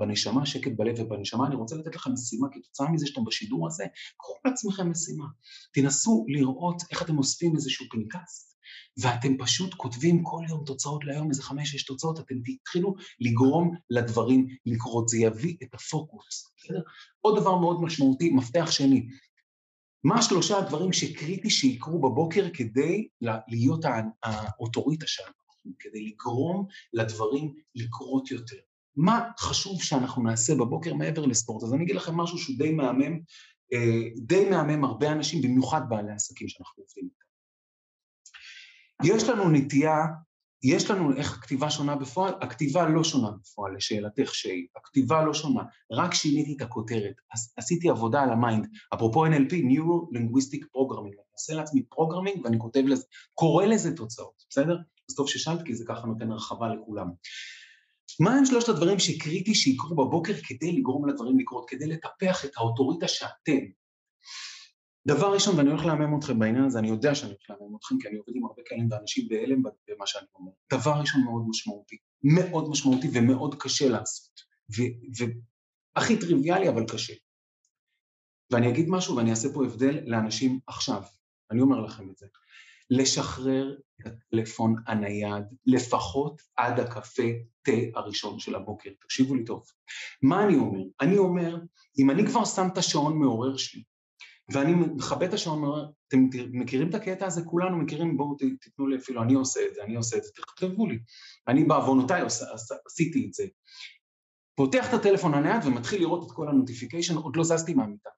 בנשמה, שקט בלב ובנשמה. אני רוצה לתת לכם משימה כתוצאה מזה שאתם בשידור הזה, קחו לעצמכם משימה. תנסו לראות איך אתם אוספים איזשהו פנקס, ואתם פשוט כותבים כל יום תוצאות להיום, איזה חמש-שש תוצאות, אתם תתחילו לגרום לדברים לקרות, זה יביא את הפוקוס, בסדר? עוד דבר מאוד משמעותי, מפתח שני, מה שלושה הדברים שקריטי שיקרו בבוקר כדי להיות האוטוריטה שלנו, כדי לגרום לדברים לקרות יותר. מה חשוב שאנחנו נעשה בבוקר מעבר לספורט? אז אני אגיד לכם משהו שהוא די מהמם, אה, די מהמם הרבה אנשים, במיוחד בעלי עסקים שאנחנו עובדים איתם. יש לנו נטייה, יש לנו איך הכתיבה שונה בפועל? הכתיבה לא שונה בפועל, לשאלתך שי. הכתיבה לא שונה, רק שיניתי את הכותרת. עשיתי עבודה על ה mind. אפרופו NLP, Neuro-Linguistic Programming. אני עושה לעצמי programming ואני כותב לזה, קורא לזה תוצאות, בסדר? אז טוב ששאלת, כי זה ככה נותן הרחבה לכולם. מה הם שלושת הדברים שקריטי שיקרו בבוקר כדי לגרום לדברים לקרות, כדי לטפח את האוטוריטה שאתם? דבר ראשון, ואני הולך להמם אתכם בעניין הזה, אני יודע שאני הולך להמם אתכם, כי אני עובד עם הרבה כאלה ואנשים בהלם במה שאני אומר. דבר ראשון מאוד משמעותי, מאוד משמעותי ומאוד קשה לעשות, והכי טריוויאלי אבל קשה. ואני אגיד משהו ואני אעשה פה הבדל לאנשים עכשיו, אני אומר לכם את זה. לשחרר את הטלפון הנייד לפחות עד הקפה תה הראשון של הבוקר. תקשיבו לי טוב. מה אני אומר? אני אומר, אם אני כבר שם את השעון מעורר שלי, ואני מכבה את השעון אתם מכירים את הקטע הזה? כולנו מכירים, בואו תיתנו לי אפילו, אני עושה את זה, אני עושה את זה, תכתבו לי. אני בעוונותיי עשיתי את זה. פותח את הטלפון הנייד ומתחיל לראות את כל ה notification, עוד לא זזתי מהמיטה.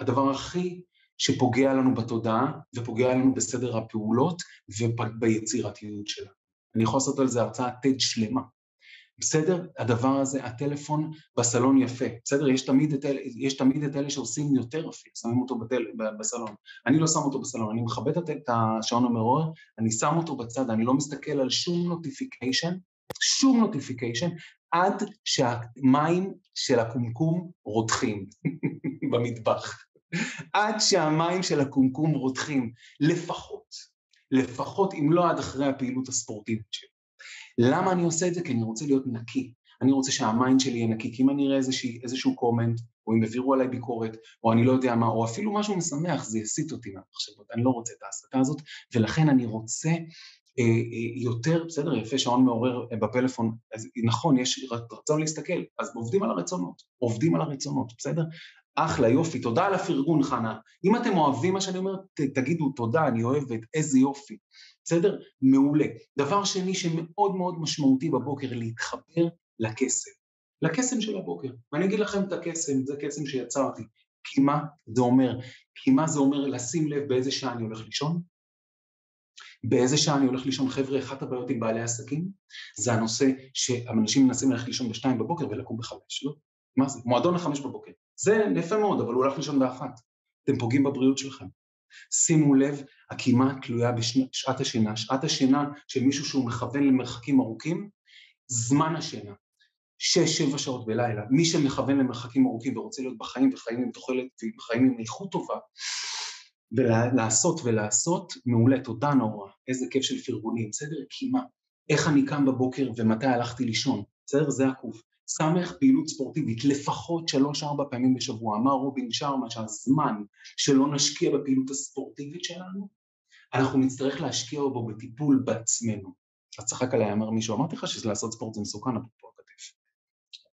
הדבר הכי שפוגע לנו בתודעה ופוגע לנו בסדר הפעולות וביצירתיות שלה. אני יכול לעשות על זה הרצאת TED שלמה. בסדר? הדבר הזה, הטלפון בסלון יפה, בסדר? יש תמיד את אלה, יש תמיד את אלה שעושים יותר אפילו, שמים אותו בטל, בסלון. אני לא שם אותו בסלון, אני מכבד את השעון המעורר, אני שם אותו בצד, אני לא מסתכל על שום notification, שום notification, עד שהמים של הקומקום רותחים במטבח. עד שהמים של הקומקום רותחים, לפחות, לפחות אם לא עד אחרי הפעילות הספורטיבית שלי. למה אני עושה את זה? כי אני רוצה להיות נקי. אני רוצה שה mind שלי יהיה נקי, כי אם אני אראה איזשה, איזשהו comment, או אם יעבירו עליי ביקורת, או אני לא יודע מה, או אפילו משהו משמח, זה יסיט אותי מהמחשבות. אני לא רוצה את ההסטה הזאת, ולכן אני רוצה אה, אה, יותר, בסדר, יפה שעון מעורר אה, בפלאפון, אז נכון, יש רצון להסתכל, אז עובדים על הרצונות, עובדים על הרצונות, בסדר? אחלה, יופי, תודה על הפרגון, חנה. אם אתם אוהבים מה שאני אומר, ת, תגידו תודה, אני אוהבת, איזה יופי. בסדר? מעולה. דבר שני שמאוד מאוד משמעותי בבוקר, להתחבר לקסם. לקסם של הבוקר. ואני אגיד לכם את הקסם, זה קסם שיצרתי. כי מה זה אומר? כי מה זה אומר לשים לב באיזה שעה אני הולך לישון? באיזה שעה אני הולך לישון? חבר'ה, אחת הבעיות עם בעלי עסקים זה הנושא שאנשים מנסים ללכת לישון בשתיים בבוקר ולקום בחמש, לא? מה זה? מועדון לחמש בבוקר. זה יפה מאוד, אבל הוא הולך לישון באחת. אתם פוגעים בבריאות שלכם. שימו לב, הקימה תלויה בשעת השינה. שעת השינה של מישהו שהוא מכוון למרחקים ארוכים, זמן השינה. שש, שבע שעות בלילה. מי שמכוון למרחקים ארוכים ורוצה להיות בחיים וחיים עם תוחלת וחיים עם איכות טובה, ולעשות ולעשות, מעולה, תודה נורא, איזה כיף של פרגונים, בסדר? קימה. איך אני קם בבוקר ומתי הלכתי לישון, בסדר? זה הקוף. סמך פעילות ספורטיבית, לפחות שלוש-ארבע פעמים בשבוע. אמר רובין שרמה שהזמן שלא נשקיע בפעילות הספורטיבית שלנו, אנחנו נצטרך להשקיע בו בטיפול בעצמנו. אז צחק עליי, אמר מישהו, אמרתי לך שלעשות ספורט זה מסוכן, אפרופו הכתף.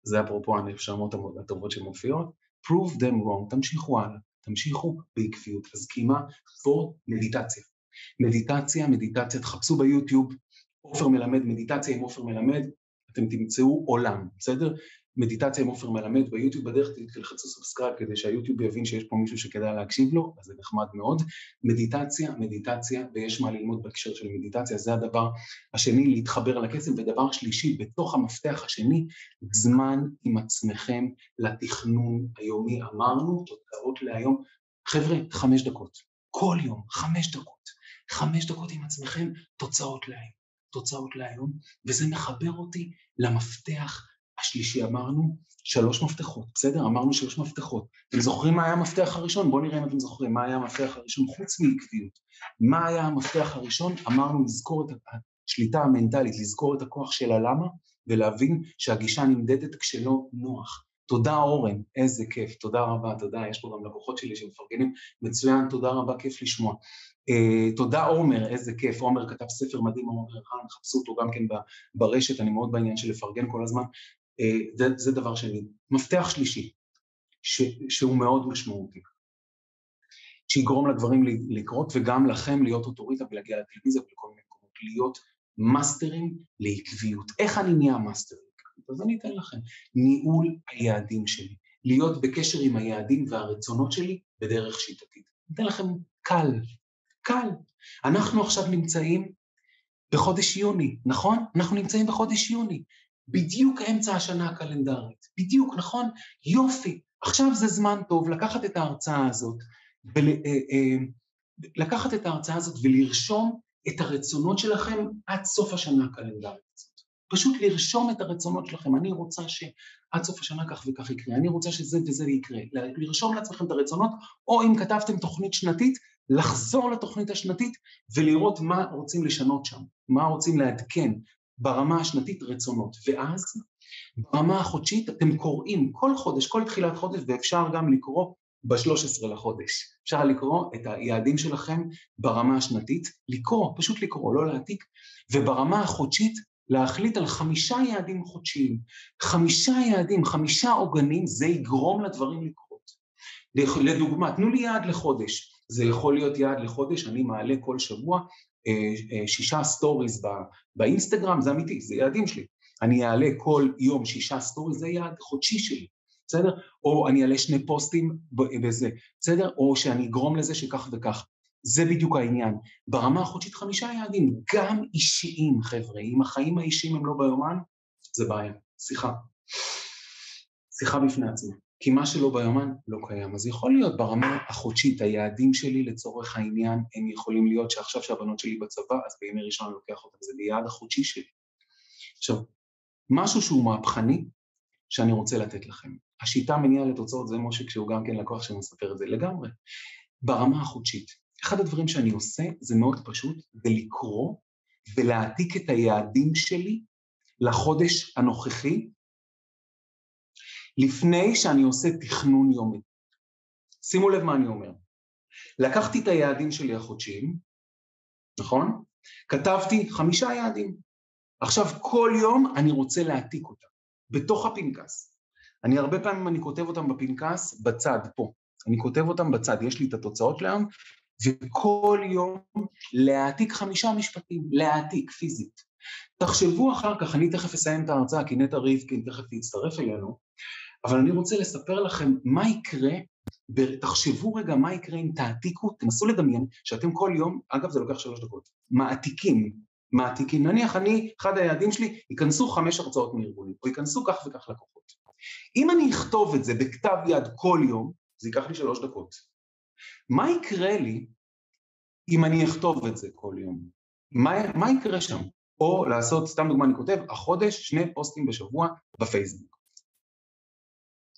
זה אפרופו הנשמות הטובות שמופיעות. prove them wrong, תמשיכו הלאה, תמשיכו בעקביות. אז קימה, ספורט, מדיטציה. מדיטציה, מדיטציה, תחפשו ביוטיוב, עופר מלמד, מדיטציה עם עופר מלמד, אתם תמצאו עולם, בסדר? מדיטציה עם עופר מלמד ביוטיוב, בדרך תלחצו subscribe כדי שהיוטיוב יבין שיש פה מישהו שכדאי להקשיב לו, אז זה נחמד מאוד. מדיטציה, מדיטציה, ויש מה ללמוד בהקשר של מדיטציה, זה הדבר השני, להתחבר לקסם, ודבר שלישי, בתוך המפתח השני, זמן עם עצמכם לתכנון היומי. אמרנו, תוצאות להיום, חבר'ה, חמש דקות, כל יום, חמש דקות, חמש דקות עם עצמכם, תוצאות להיום. תוצאות להיום, וזה מחבר אותי למפתח השלישי. אמרנו שלוש מפתחות, בסדר? אמרנו שלוש מפתחות. אתם זוכרים מה היה המפתח הראשון? בואו נראה אם אתם זוכרים מה היה המפתח הראשון, חוץ מעקביות. מה היה המפתח הראשון? אמרנו לזכור את השליטה המנטלית, לזכור את הכוח של הלמה, ולהבין שהגישה נמדדת כשלא נוח. תודה אורן, איזה כיף, תודה רבה, תודה, יש פה גם לקוחות שלי שמפרגנים, מצוין, תודה רבה, כיף לשמוע. Uh, תודה עומר, איזה כיף, עומר כתב ספר מדהים, עומר רן, חפשו אותו גם כן ברשת, אני מאוד בעניין של לפרגן כל הזמן, uh, זה, זה דבר שני. מפתח שלישי, ש, שהוא מאוד משמעותי, שיגרום לדברים לקרות וגם לכם להיות אוטוריטה ולהגיע לטלוויזיה ולכל מיני מקומות, להיות מאסטרים לעקביות. איך אני נהיה מאסטר לעקביות? אז אני אתן לכם. ניהול היעדים שלי, להיות בקשר עם היעדים והרצונות שלי בדרך שיטתית. אני אתן לכם קל, קל. אנחנו עכשיו נמצאים בחודש יוני, נכון? אנחנו נמצאים בחודש יוני, בדיוק אמצע השנה הקלנדרית, בדיוק, נכון? יופי. עכשיו זה זמן טוב לקחת את ההרצאה הזאת, ול, אה, אה, לקחת את ההרצאה הזאת ולרשום את הרצונות שלכם עד סוף השנה הקלנדרית. פשוט לרשום את הרצונות שלכם. אני רוצה שעד סוף השנה כך וכך יקרה, אני רוצה שזה וזה יקרה. לרשום לעצמכם את הרצונות, או אם כתבתם תוכנית שנתית, לחזור לתוכנית השנתית ולראות מה רוצים לשנות שם, מה רוצים לעדכן ברמה השנתית רצונות. ואז ברמה החודשית אתם קוראים כל חודש, כל תחילת חודש, ואפשר גם לקרוא ב-13 לחודש. אפשר לקרוא את היעדים שלכם ברמה השנתית, לקרוא, פשוט לקרוא, לא להעתיק, וברמה החודשית להחליט על חמישה יעדים חודשיים. חמישה יעדים, חמישה עוגנים, זה יגרום לדברים לקרות. לדוגמה, תנו לי יעד לחודש. זה יכול להיות יעד לחודש, אני מעלה כל שבוע אה, אה, שישה סטוריז באינסטגרם, זה אמיתי, זה יעדים שלי. אני אעלה כל יום שישה סטוריז, זה יעד חודשי שלי, בסדר? או אני אעלה שני פוסטים בזה, בסדר? או שאני אגרום לזה שכך וכך. זה בדיוק העניין. ברמה החודשית חמישה יעדים, גם אישיים, חבר'ה. אם החיים האישיים הם לא ביומן, זה בעיה. שיחה. שיחה בפני עצמה. כי מה שלא ביומן לא קיים. אז יכול להיות ברמה החודשית, היעדים שלי לצורך העניין, הם יכולים להיות שעכשיו שהבנות שלי בצבא, אז בימי ראשון אני לוקח אותם, זה ביעד החודשי שלי. עכשיו, משהו שהוא מהפכני, שאני רוצה לתת לכם. השיטה מניעה לתוצאות, זה משה כשהוא גם כן לקוח שמספר את זה לגמרי. ברמה החודשית, אחד הדברים שאני עושה, זה מאוד פשוט, זה לקרוא ולהעתיק את היעדים שלי לחודש הנוכחי, לפני שאני עושה תכנון יומי. שימו לב מה אני אומר. לקחתי את היעדים שלי החודשיים, נכון? כתבתי חמישה יעדים. עכשיו כל יום אני רוצה להעתיק אותם, בתוך הפנקס. אני הרבה פעמים אני כותב אותם בפנקס בצד, פה. אני כותב אותם בצד, יש לי את התוצאות להיום, וכל יום להעתיק חמישה משפטים, להעתיק פיזית. תחשבו אחר כך, אני תכף אסיים את ההרצאה, כי נטע ריבקין תכף יצטרף אלינו, אבל אני רוצה לספר לכם מה יקרה תחשבו רגע מה יקרה אם תעתיקו, תנסו לדמיין שאתם כל יום, אגב זה לוקח שלוש דקות, מעתיקים, מעתיקים, נניח אני, אחד היעדים שלי, ייכנסו חמש הרצאות מארגונים, או ייכנסו כך וכך לקוחות. אם אני אכתוב את זה בכתב יד כל יום, זה ייקח לי שלוש דקות. מה יקרה לי אם אני אכתוב את זה כל יום? מה, מה יקרה שם? או לעשות, סתם דוגמה אני כותב, החודש שני פוסטים בשבוע בפייסבוק.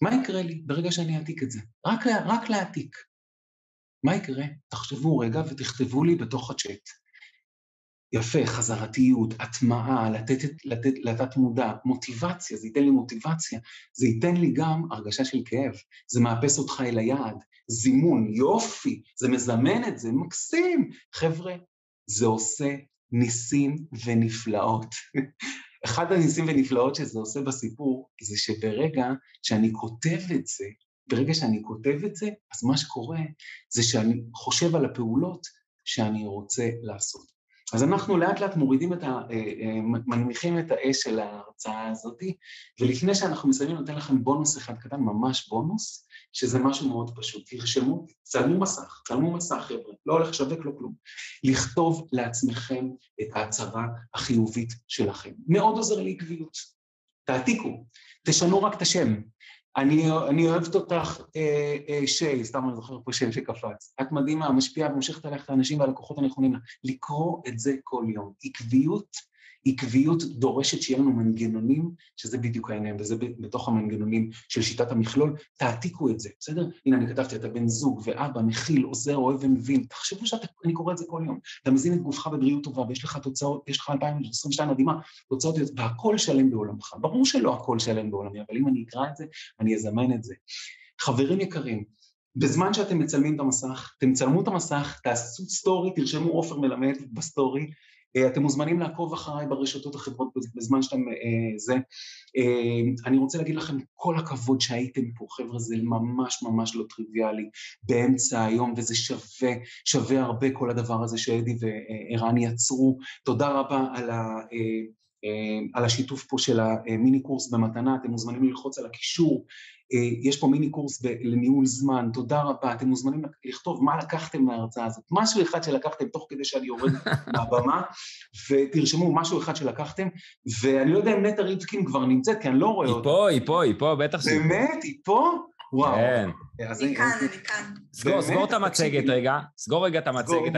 מה יקרה לי ברגע שאני אעתיק את זה? רק, רק להעתיק. מה יקרה? תחשבו רגע ותכתבו לי בתוך הצ'אט. יפה, חזרתיות, הטמעה, לתת, לתת, לתת מודע, מוטיבציה, זה ייתן לי מוטיבציה, זה ייתן לי גם הרגשה של כאב, זה מאפס אותך אל היעד, זימון, יופי, זה מזמן את זה, מקסים. חבר'ה, זה עושה ניסים ונפלאות. אחד הניסים ונפלאות שזה עושה בסיפור, זה שברגע שאני כותב את זה, ברגע שאני כותב את זה, אז מה שקורה זה שאני חושב על הפעולות שאני רוצה לעשות. אז אנחנו לאט לאט מורידים את ה... אה, אה, מנמיכים את האש של ההרצאה הזאת, ולפני שאנחנו מסיימים, נותן לכם בונוס אחד קטן, ממש בונוס, שזה משהו מאוד פשוט. תרשמו, צלמו מסך, צלמו מסך חבר'ה, לא הולך לשווק, לא כלום. לכתוב לעצמכם את ההצהרה החיובית שלכם. מאוד עוזר לעקביות. תעתיקו, תשנו רק את השם. אני, אני אוהבת אותך, אה, אה, שי, סתם אני זוכר פה שם שקפץ. את מדהימה, משפיעה ומושכת עליך את האנשים והלקוחות הנכונים. לקרוא את זה כל יום. עקביות עקביות דורשת שיהיה לנו מנגנונים, שזה בדיוק העניין, וזה בתוך המנגנונים של שיטת המכלול, תעתיקו את זה, בסדר? הנה אני כתבתי, אתה בן זוג ואבא, מכיל, עוזר, אוהב ומבין, תחשבו שאני קורא את זה כל יום, אתה מזין את גופך בבריאות טובה, ויש לך תוצאות, יש לך 2022 מדהימה, תוצאות, והכל שלם בעולמך. ברור שלא הכל שלם בעולמי, אבל אם אני אקרא את זה, אני אזמן את זה. חברים יקרים, בזמן שאתם מצלמים את המסך, אתם צלמו את המסך, תעשו סטורי, תרשמו עופר מלמד בסטורי, אתם מוזמנים לעקוב אחריי ברשתות החברתיות בזמן שאתם אה, זה. אה, אני רוצה להגיד לכם כל הכבוד שהייתם פה, חבר'ה, זה ממש ממש לא טריוויאלי באמצע היום, וזה שווה, שווה הרבה כל הדבר הזה שאדי וערן יצרו. תודה רבה על ה... על השיתוף פה של המיני קורס במתנה, אתם מוזמנים ללחוץ על הקישור אה, יש פה מיני קורס ב- לניהול זמן, תודה רבה, אתם מוזמנים לכתוב מה לקחתם מההרצאה הזאת, משהו אחד שלקחתם תוך כדי שאני יורד מהבמה, ותרשמו משהו אחד שלקחתם, ואני לא יודע אם נטע ריבקין כבר נמצאת, כי אני לא רואה אותה. היא פה, היא פה, היא פה, בטח שהיא פה. באמת? היא פה? וואו. כן. אני כאן, אני כאן. סגור, סגור את המצגת רגע, סגור רגע את המצגת,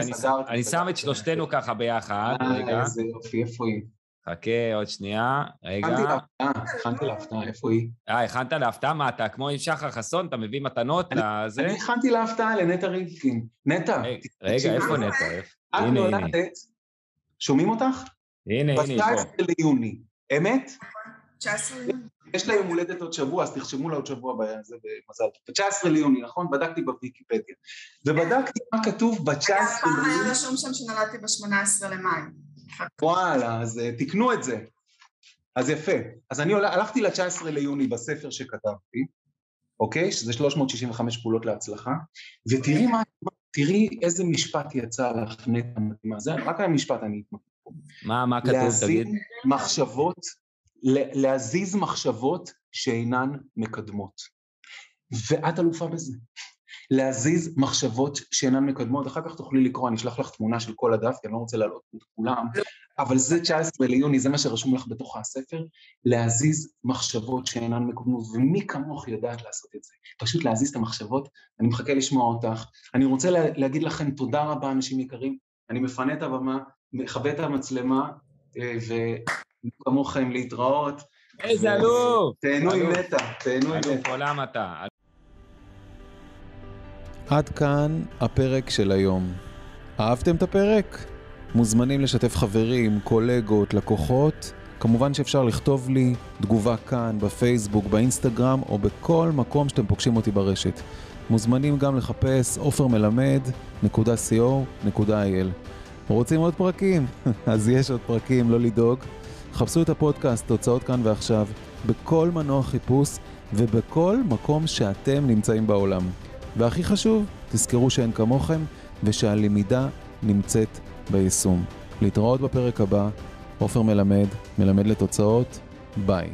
אני שם את שלושתנו ככה ביחד, אה, רגע. איזה יופי, איפה היא? חכה עוד שנייה, רגע. הכנתי להפתעה, הכנתי להפתעה, איפה היא? אה, הכנת להפתעה? מה, אתה כמו עם שחר חסון, אתה מביא מתנות לזה? אני הכנתי להפתעה לנטע ריבקין. נטע. רגע, איפה נטע? את נולדת, שומעים אותך? הנה, הנה, היא פה. ב-19 ליוני, אמת? 19 ליוני. יש לה יום הולדת עוד שבוע, אז תרשמו לה עוד שבוע בזה במזל טוב. ב-19 ליוני, נכון? בדקתי בוויקיפדיה. ובדקתי מה כתוב ב-19 ליוני. פעם היה רשום שם שנולדתי ב-18 למאי. וואלה, אז uh, תקנו את זה. אז יפה. אז אני הלכתי ל-19 ליוני בספר שכתבתי, אוקיי? שזה 365 פעולות להצלחה, ותראי מה, תראי איזה משפט יצא לך נטע מדהימה. זה רק על המשפט אני אתמקד פה. מה, מה כתוב, תגיד? להזיז מחשבות, להזיז מחשבות שאינן מקדמות. ואת אלופה בזה. להזיז מחשבות שאינן מקדמות, אחר כך תוכלי לקרוא, אני אשלח לך תמונה של כל הדף, כי אני לא רוצה להעלות את כולם, אבל זה 19 ליוני, זה מה שרשום לך בתוך הספר, להזיז מחשבות שאינן מקדמות, ומי כמוך יודעת לעשות את זה? פשוט להזיז את המחשבות, אני מחכה לשמוע אותך. אני רוצה לה, להגיד לכם תודה רבה, אנשים יקרים, אני מפנה את הבמה, מכבה את המצלמה, אה, וכמוכם להתראות. איזה אלוף! תהנו עם נטע, תהנו עם נטע. אלוף עולם אתה. עד כאן הפרק של היום. אהבתם את הפרק? מוזמנים לשתף חברים, קולגות, לקוחות. כמובן שאפשר לכתוב לי תגובה כאן, בפייסבוק, באינסטגרם או בכל מקום שאתם פוגשים אותי ברשת. מוזמנים גם לחפש עופרמלמד.co.il. רוצים עוד פרקים? אז יש עוד פרקים, לא לדאוג. חפשו את הפודקאסט, תוצאות כאן ועכשיו, בכל מנוע חיפוש ובכל מקום שאתם נמצאים בעולם. והכי חשוב, תזכרו שאין כמוכם ושהלמידה נמצאת ביישום. להתראות בפרק הבא, עופר מלמד, מלמד לתוצאות, ביי.